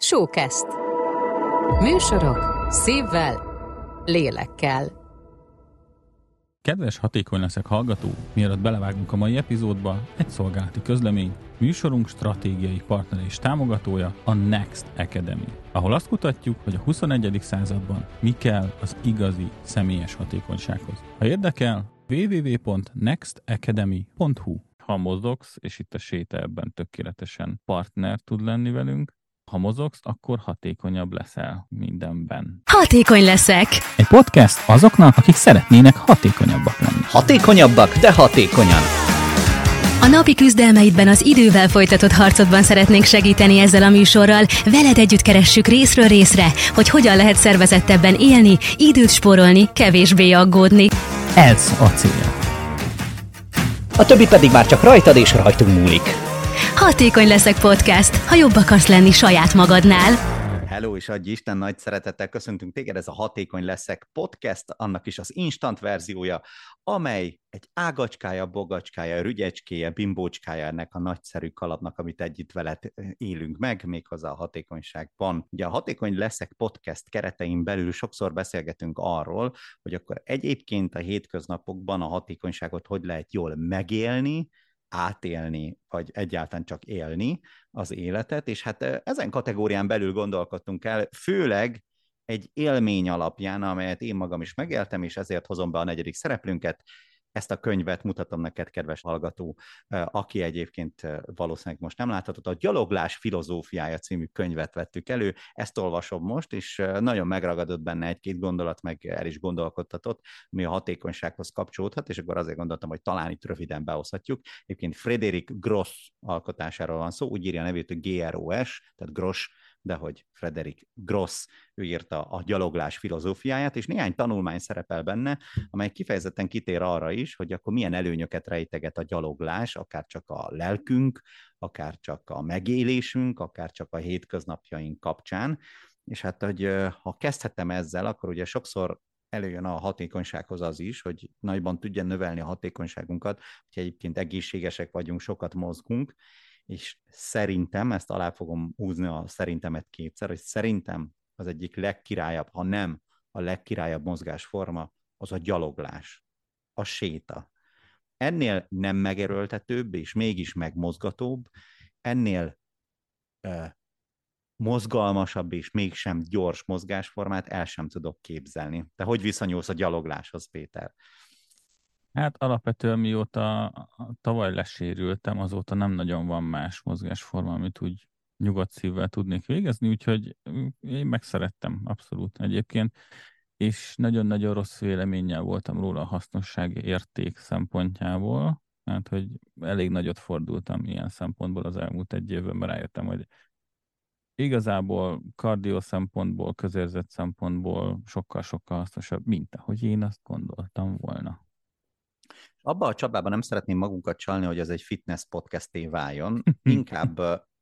Showcast. Műsorok szívvel, lélekkel. Kedves hatékony leszek hallgató, mielőtt belevágunk a mai epizódba, egy szolgálati közlemény, műsorunk stratégiai partner és támogatója a Next Academy, ahol azt kutatjuk, hogy a 21. században mi kell az igazi személyes hatékonysághoz. Ha érdekel, www.nextacademy.hu Ha mozogsz, és itt a séta ebben tökéletesen partner tud lenni velünk, ha mozogsz, akkor hatékonyabb leszel mindenben. Hatékony leszek! Egy podcast azoknak, akik szeretnének hatékonyabbak lenni. Hatékonyabbak, de hatékonyan. A napi küzdelmeidben az idővel folytatott harcodban szeretnénk segíteni ezzel a műsorral. Veled együtt keressük részről részre, hogy hogyan lehet szervezettebben élni, időt spórolni, kevésbé aggódni. Ez a cél. A többi pedig már csak rajtad és rajtunk múlik. Hatékony leszek podcast, ha jobb akarsz lenni saját magadnál. Hello és adj Isten, nagy szeretettel köszöntünk téged, ez a Hatékony Leszek podcast, annak is az instant verziója, amely egy ágacskája, bogacskája, rügyecskéje, bimbócskája ennek a nagyszerű kalapnak, amit együtt veled élünk meg, méghozzá a hatékonyságban. Ugye a Hatékony Leszek podcast keretein belül sokszor beszélgetünk arról, hogy akkor egyébként a hétköznapokban a hatékonyságot hogy lehet jól megélni, átélni, vagy egyáltalán csak élni az életet, és hát ezen kategórián belül gondolkodtunk el, főleg egy élmény alapján, amelyet én magam is megéltem, és ezért hozom be a negyedik szereplőnket, ezt a könyvet mutatom neked, kedves hallgató, aki egyébként valószínűleg most nem láthatod, a Gyaloglás filozófiája című könyvet vettük elő, ezt olvasom most, és nagyon megragadott benne egy-két gondolat, meg el is gondolkodtatott, ami a hatékonysághoz kapcsolódhat, és akkor azért gondoltam, hogy talán itt röviden behozhatjuk. Egyébként Frederick Gross alkotásáról van szó, úgy írja a nevét, hogy GROS, tehát Gross de hogy Frederick Gross, ő írta a gyaloglás filozófiáját, és néhány tanulmány szerepel benne, amely kifejezetten kitér arra is, hogy akkor milyen előnyöket rejteget a gyaloglás, akár csak a lelkünk, akár csak a megélésünk, akár csak a hétköznapjaink kapcsán. És hát, hogy ha kezdhetem ezzel, akkor ugye sokszor előjön a hatékonysághoz az is, hogy nagyban tudja növelni a hatékonyságunkat, hogy egyébként egészségesek vagyunk, sokat mozgunk, és szerintem, ezt alá fogom húzni a szerintemet kétszer, hogy szerintem az egyik legkirályabb, ha nem a legkirályabb mozgásforma, az a gyaloglás, a séta. Ennél nem megerőltetőbb, és mégis megmozgatóbb, ennél uh, mozgalmasabb és mégsem gyors mozgásformát el sem tudok képzelni. Te hogy viszonyulsz a gyalogláshoz, Péter? Hát alapvetően mióta tavaly lesérültem, azóta nem nagyon van más mozgásforma, amit úgy nyugodt szívvel tudnék végezni, úgyhogy én megszerettem abszolút egyébként, és nagyon-nagyon rossz véleménnyel voltam róla a hasznosság érték szempontjából, hát hogy elég nagyot fordultam ilyen szempontból az elmúlt egy évben, mert rájöttem, hogy igazából kardió szempontból, közérzet szempontból sokkal-sokkal hasznosabb, mint ahogy én azt gondoltam volna abba a csapában nem szeretném magunkat csalni, hogy ez egy fitness podcasté váljon, inkább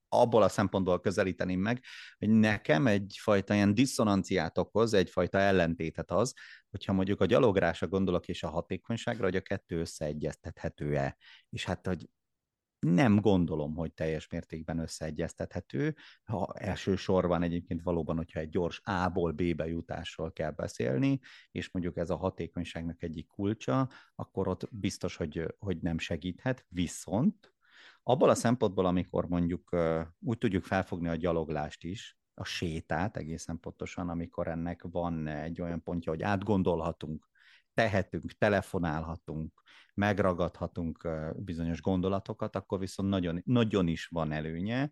abból a szempontból közelíteném meg, hogy nekem egyfajta ilyen diszonanciát okoz, egyfajta ellentétet az, hogyha mondjuk a gyalográsra gondolok és a hatékonyságra, hogy a kettő összeegyeztethető-e. És hát, hogy nem gondolom, hogy teljes mértékben összeegyeztethető. Ha elsősorban egyébként valóban, hogyha egy gyors A-ból B-be jutásról kell beszélni, és mondjuk ez a hatékonyságnak egyik kulcsa, akkor ott biztos, hogy, hogy nem segíthet. Viszont abból a szempontból, amikor mondjuk úgy tudjuk felfogni a gyaloglást is, a sétát egészen pontosan, amikor ennek van egy olyan pontja, hogy átgondolhatunk, tehetünk, telefonálhatunk, megragadhatunk bizonyos gondolatokat, akkor viszont nagyon, nagyon is van előnye,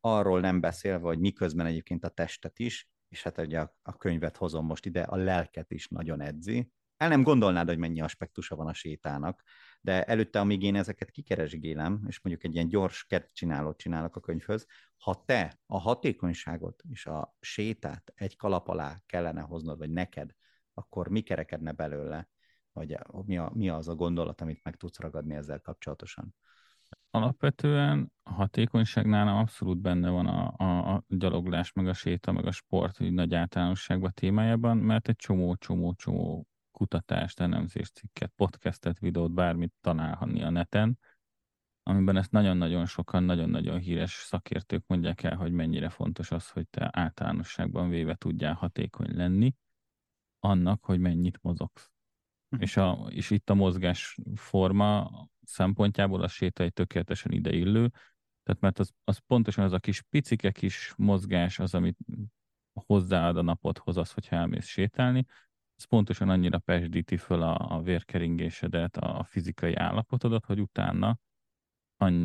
arról nem beszélve, hogy miközben egyébként a testet is, és hát ugye a, a könyvet hozom most ide, a lelket is nagyon edzi. El nem gondolnád, hogy mennyi aspektusa van a sétának, de előtte, amíg én ezeket kikeresgélem, és mondjuk egy ilyen gyors csinálót csinálok a könyvhöz, ha te a hatékonyságot és a sétát egy kalap alá kellene hoznod, vagy neked, akkor mi kerekedne belőle? Vagy mi, a, mi az a gondolat, amit meg tudsz ragadni ezzel kapcsolatosan? Alapvetően a hatékonyság nálam abszolút benne van a, a, a gyaloglás, meg a séta, meg a sport úgy nagy általánosságban témájában, mert egy csomó-csomó-csomó kutatást, elemzést, cikket, podcastet, videót, bármit találhatni a neten, amiben ezt nagyon-nagyon sokan, nagyon-nagyon híres szakértők mondják el, hogy mennyire fontos az, hogy te általánosságban véve tudjál hatékony lenni, annak, hogy mennyit mozogsz. Hm. És, a, és itt a mozgás forma szempontjából a séta egy tökéletesen ideillő, tehát mert az, az pontosan az a kis picike kis mozgás az, amit hozzáad a napodhoz az, hogyha elmész sétálni, ez pontosan annyira pesdíti föl a, a vérkeringésedet, a fizikai állapotodat, hogy utána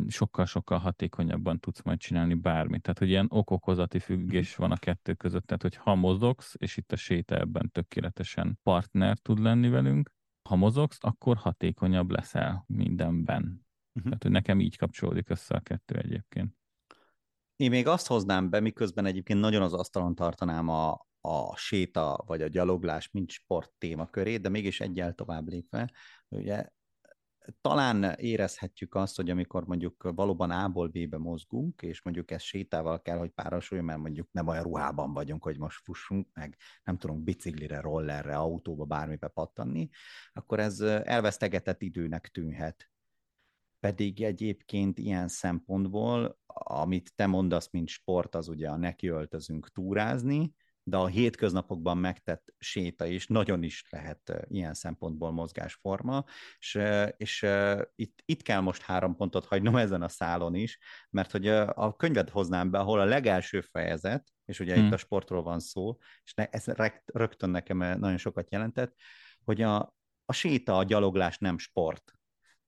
sokkal-sokkal hatékonyabban tudsz majd csinálni bármit. Tehát, hogy ilyen okokozati függés van a kettő között. Tehát, hogy ha mozogsz, és itt a séta ebben tökéletesen partner tud lenni velünk, ha mozogsz, akkor hatékonyabb leszel mindenben. Uh-huh. Tehát, hogy nekem így kapcsolódik össze a kettő egyébként. Én még azt hoznám be, miközben egyébként nagyon az asztalon tartanám a, a séta vagy a gyaloglás, mint sport témakörét, de mégis egyel tovább lépve, ugye talán érezhetjük azt, hogy amikor mondjuk valóban A-ból B-be mozgunk, és mondjuk ez sétával kell, hogy párosuljon, mert mondjuk nem olyan ruhában vagyunk, hogy most fussunk, meg nem tudunk biciklire, rollerre, autóba, bármibe pattanni, akkor ez elvesztegetett időnek tűnhet. Pedig egyébként ilyen szempontból, amit te mondasz, mint sport, az ugye a nekiöltözünk túrázni, de a hétköznapokban megtett séta is nagyon is lehet ilyen szempontból mozgásforma, és, és itt, itt kell most három pontot hagynom ezen a szálon is, mert hogy a könyvet hoznám be, ahol a legelső fejezet, és ugye hmm. itt a sportról van szó, és ne, ez rögtön nekem nagyon sokat jelentett, hogy a, a séta, a gyaloglás nem sport.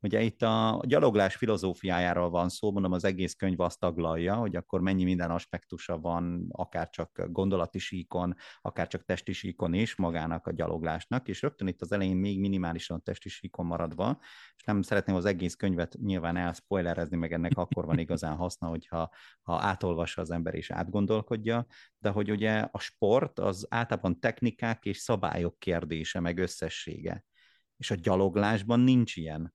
Ugye itt a gyaloglás filozófiájáról van szó, mondom, az egész könyv azt taglalja, hogy akkor mennyi minden aspektusa van, akár csak gondolati síkon, akár csak testi síkon is magának a gyaloglásnak, és rögtön itt az elején még minimálisan a testi síkon maradva, és nem szeretném az egész könyvet nyilván elspoilerezni, meg ennek akkor van igazán haszna, hogyha ha átolvassa az ember és átgondolkodja, de hogy ugye a sport az általában technikák és szabályok kérdése, meg összessége. És a gyaloglásban nincs ilyen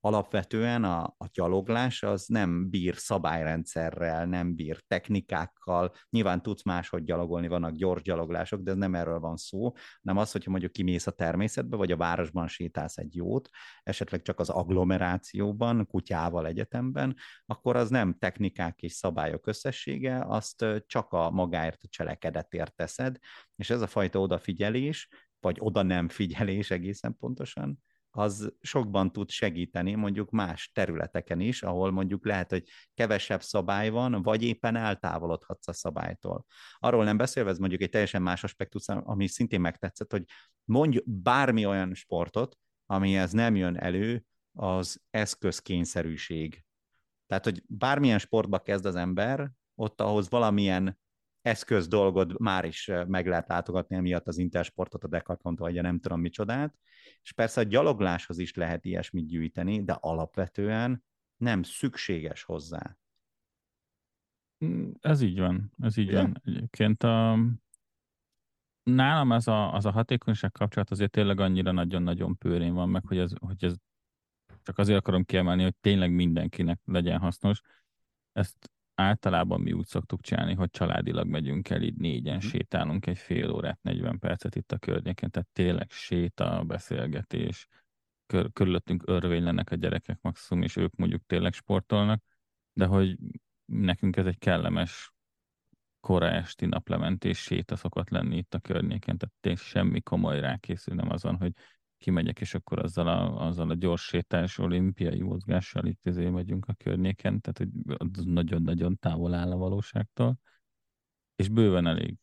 alapvetően a, a gyaloglás az nem bír szabályrendszerrel, nem bír technikákkal, nyilván tudsz máshogy gyalogolni, vannak gyors gyaloglások, de ez nem erről van szó, nem az, hogyha mondjuk kimész a természetbe, vagy a városban sétálsz egy jót, esetleg csak az agglomerációban, kutyával egyetemben, akkor az nem technikák és szabályok összessége, azt csak a magáért a cselekedetért teszed, és ez a fajta odafigyelés, vagy oda nem figyelés egészen pontosan, az sokban tud segíteni mondjuk más területeken is, ahol mondjuk lehet, hogy kevesebb szabály van, vagy éppen eltávolodhatsz a szabálytól. Arról nem beszélve, ez mondjuk egy teljesen más aspektus, ami szintén megtetszett, hogy mondj bármi olyan sportot, amihez nem jön elő az eszközkényszerűség. Tehát, hogy bármilyen sportba kezd az ember, ott ahhoz valamilyen eszköz dolgod már is meg lehet látogatni, emiatt az Intersportot, a Decathlon vagy a nem tudom micsodát, és persze a gyalogláshoz is lehet ilyesmit gyűjteni, de alapvetően nem szükséges hozzá. Mm, ez így van, ez így Igen? van. Egyébként a, nálam ez a, az a hatékonyság kapcsolat azért tényleg annyira nagyon-nagyon pőrén van meg, hogy ez, hogy ez csak azért akarom kiemelni, hogy tényleg mindenkinek legyen hasznos. Ezt általában mi úgy szoktuk csinálni, hogy családilag megyünk el, így négyen mm. sétálunk egy fél órát, 40 percet itt a környéken, tehát tényleg séta, beszélgetés, kör, körülöttünk örvénylenek a gyerekek maximum, és ők mondjuk tényleg sportolnak, de hogy nekünk ez egy kellemes kora esti naplementés séta szokott lenni itt a környéken, tehát tényleg semmi komoly rákészül, nem azon, hogy kimegyek, és akkor azzal a, azzal a gyors sétás olimpiai mozgással itt izé megyünk a környéken, tehát hogy az nagyon-nagyon távol áll a valóságtól, és bőven elég.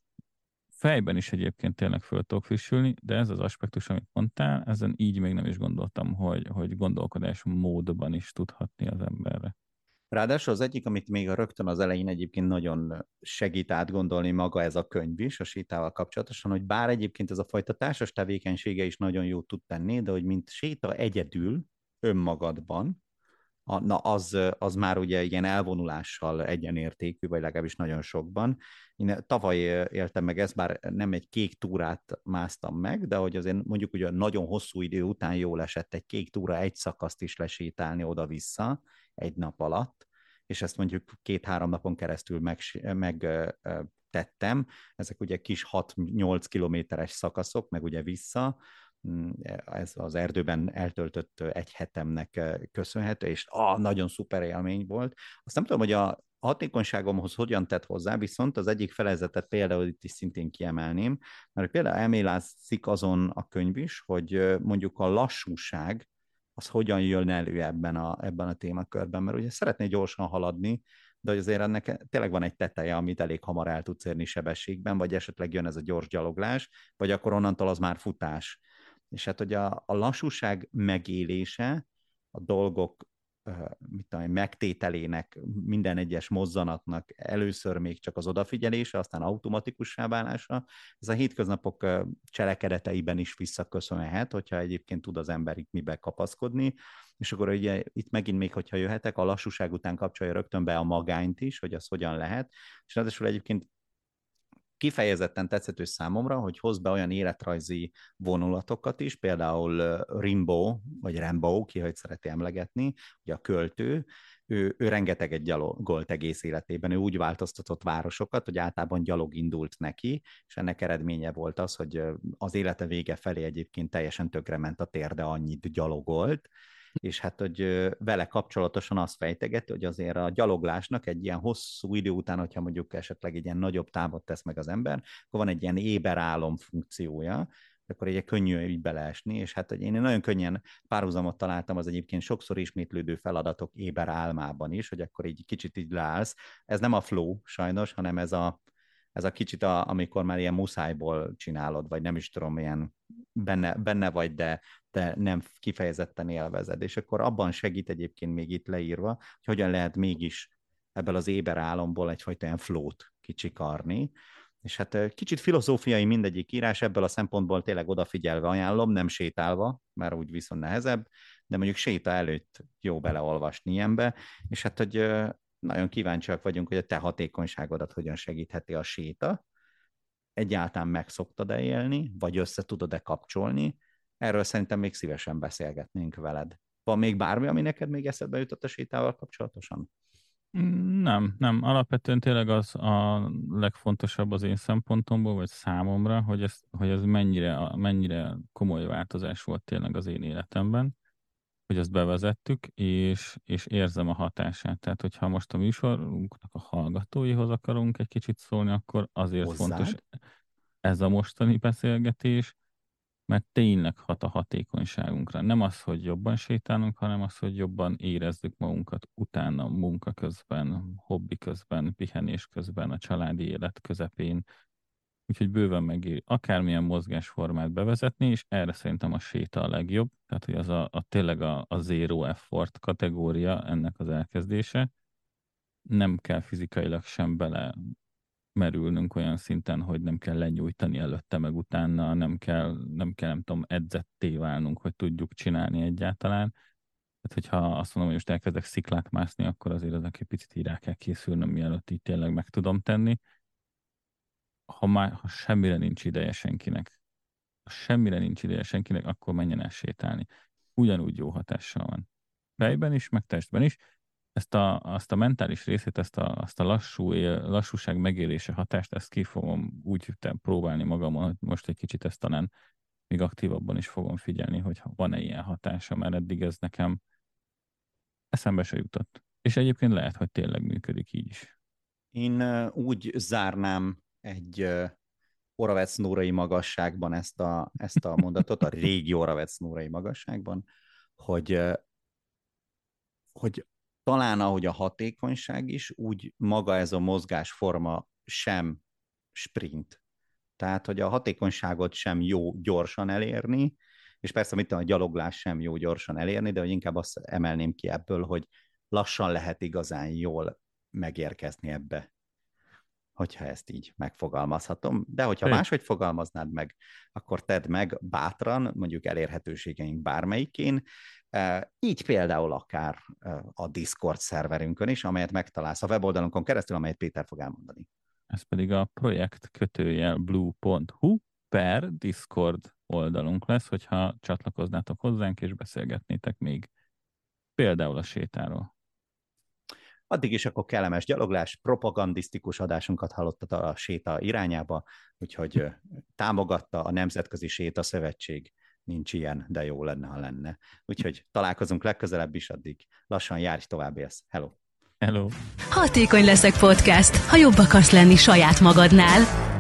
Fejben is egyébként tényleg föl tudok frissülni, de ez az aspektus, amit mondtál, ezen így még nem is gondoltam, hogy, hogy gondolkodás módban is tudhatni az emberre. Ráadásul az egyik, amit még a rögtön az elején egyébként nagyon segít átgondolni maga ez a könyv is a sétával kapcsolatosan, hogy bár egyébként ez a fajta társas tevékenysége is nagyon jó tud tenni, de hogy mint séta egyedül, önmagadban, a, na az, az már ugye ilyen elvonulással egyenértékű, vagy legalábbis nagyon sokban. Én tavaly éltem meg ezt, bár nem egy kék túrát másztam meg, de hogy azért mondjuk ugye nagyon hosszú idő után jól esett egy kék túra, egy szakaszt is lesétálni oda-vissza egy nap alatt, és ezt mondjuk két-három napon keresztül meg, meg tettem. Ezek ugye kis 6-8 kilométeres szakaszok, meg ugye vissza, ez az erdőben eltöltött egy hetemnek köszönhető, és ah, nagyon szuper élmény volt. Azt nem tudom, hogy a hatékonyságomhoz hogyan tett hozzá, viszont az egyik felezetet például itt is szintén kiemelném, mert például elmélázik azon a könyv is, hogy mondjuk a lassúság az hogyan jön elő ebben a, ebben a témakörben, mert ugye szeretné gyorsan haladni, de hogy azért ennek tényleg van egy teteje, amit elég hamar el tudsz érni sebességben, vagy esetleg jön ez a gyors gyaloglás, vagy akkor onnantól az már futás. És hát, hogy a, a lassúság megélése, a dolgok mit tudom, megtételének, minden egyes mozzanatnak először még csak az odafigyelése, aztán automatikussá válása. Ez a hétköznapok cselekedeteiben is visszaköszönhet, hogyha egyébként tud az ember itt mibe kapaszkodni. És akkor ugye itt megint még, hogyha jöhetek, a lassúság után kapcsolja rögtön be a magányt is, hogy az hogyan lehet. És ráadásul egyébként kifejezetten tetszető számomra, hogy hoz be olyan életrajzi vonulatokat is, például Rimbo, vagy Rambo, ki hogy szereti emlegetni, ugye a költő, ő, ő rengeteget gyalogolt egész életében, ő úgy változtatott városokat, hogy általában gyalog indult neki, és ennek eredménye volt az, hogy az élete vége felé egyébként teljesen tökrement a térde, annyit gyalogolt, és hát, hogy vele kapcsolatosan azt fejtegeti, hogy azért a gyaloglásnak egy ilyen hosszú idő után, hogyha mondjuk esetleg egy ilyen nagyobb távot tesz meg az ember, akkor van egy ilyen éberálom funkciója, akkor egy könnyű így beleesni, és hát hogy én nagyon könnyen párhuzamot találtam az egyébként sokszor ismétlődő feladatok éber álmában is, hogy akkor így kicsit így leállsz. Ez nem a flow sajnos, hanem ez a, ez a kicsit, a, amikor már ilyen muszájból csinálod, vagy nem is tudom, ilyen benne, benne vagy, de, de nem kifejezetten élvezed. És akkor abban segít egyébként még itt leírva, hogy hogyan lehet mégis ebből az éber álomból egyfajta ilyen flót kicsikarni. És hát kicsit filozófiai mindegyik írás, ebből a szempontból tényleg odafigyelve ajánlom, nem sétálva, mert úgy viszont nehezebb, de mondjuk séta előtt jó beleolvasni ilyenbe, és hát, hogy nagyon kíváncsiak vagyunk, hogy a te hatékonyságodat hogyan segítheti a séta, egyáltalán megszoktad-e élni, vagy össze tudod-e kapcsolni, erről szerintem még szívesen beszélgetnénk veled. Van még bármi, ami neked még eszedbe jutott a sétával kapcsolatosan? Nem, nem. Alapvetően tényleg az a legfontosabb az én szempontomból, vagy számomra, hogy ez, hogy ez mennyire, mennyire komoly változás volt tényleg az én életemben hogy azt bevezettük, és, és érzem a hatását. Tehát, hogyha most a műsorunknak a hallgatóihoz akarunk egy kicsit szólni, akkor azért Hozzád? fontos ez a mostani beszélgetés, mert tényleg hat a hatékonyságunkra. Nem az, hogy jobban sétálunk, hanem az, hogy jobban érezzük magunkat utána, munka közben, hobbi közben, pihenés közben, a családi élet közepén, úgyhogy bőven megéri akármilyen mozgásformát bevezetni, és erre szerintem a séta a legjobb, tehát hogy az a, a tényleg a, a zero effort kategória ennek az elkezdése. Nem kell fizikailag sem bele merülnünk olyan szinten, hogy nem kell lenyújtani előtte, meg utána, nem kell, nem kell, nem tudom, edzetté válnunk, hogy tudjuk csinálni egyáltalán. Tehát, hogyha azt mondom, hogy most elkezdek sziklát mászni, akkor azért ezek egy picit így rá kell készülnöm, mielőtt így tényleg meg tudom tenni ha már ha semmire nincs ideje senkinek, ha semmire nincs ideje senkinek, akkor menjen el sétálni. Ugyanúgy jó hatással van. Fejben is, meg testben is. Ezt a, azt a mentális részét, ezt a, azt a lassú él, lassúság megélése hatást, ezt ki fogom úgy próbálni magamon, hogy most egy kicsit ezt talán még aktívabban is fogom figyelni, hogy van-e ilyen hatása, mert eddig ez nekem eszembe se jutott. És egyébként lehet, hogy tényleg működik így is. Én úgy zárnám egy Oravec Nórai magasságban ezt a, ezt a mondatot, a régi Oravec Nórai magasságban, hogy, hogy talán ahogy a hatékonyság is, úgy maga ez a mozgásforma sem sprint. Tehát, hogy a hatékonyságot sem jó gyorsan elérni, és persze mit a gyaloglás sem jó gyorsan elérni, de hogy inkább azt emelném ki ebből, hogy lassan lehet igazán jól megérkezni ebbe hogyha ezt így megfogalmazhatom. De hogyha Én. máshogy fogalmaznád meg, akkor tedd meg bátran, mondjuk elérhetőségeink bármelyikén, e, így például akár e, a Discord szerverünkön is, amelyet megtalálsz a weboldalunkon keresztül, amelyet Péter fog elmondani. Ez pedig a projekt kötőjel blue.hu per Discord oldalunk lesz, hogyha csatlakoznátok hozzánk és beszélgetnétek még például a sétáról. Addig is akkor kellemes gyaloglás, propagandisztikus adásunkat hallottad a séta irányába, úgyhogy támogatta a Nemzetközi Séta Szövetség nincs ilyen, de jó lenne, ha lenne. Úgyhogy találkozunk legközelebb is, addig lassan járj tovább, élsz. Hello! Hello! Hatékony leszek podcast, ha jobb akarsz lenni saját magadnál.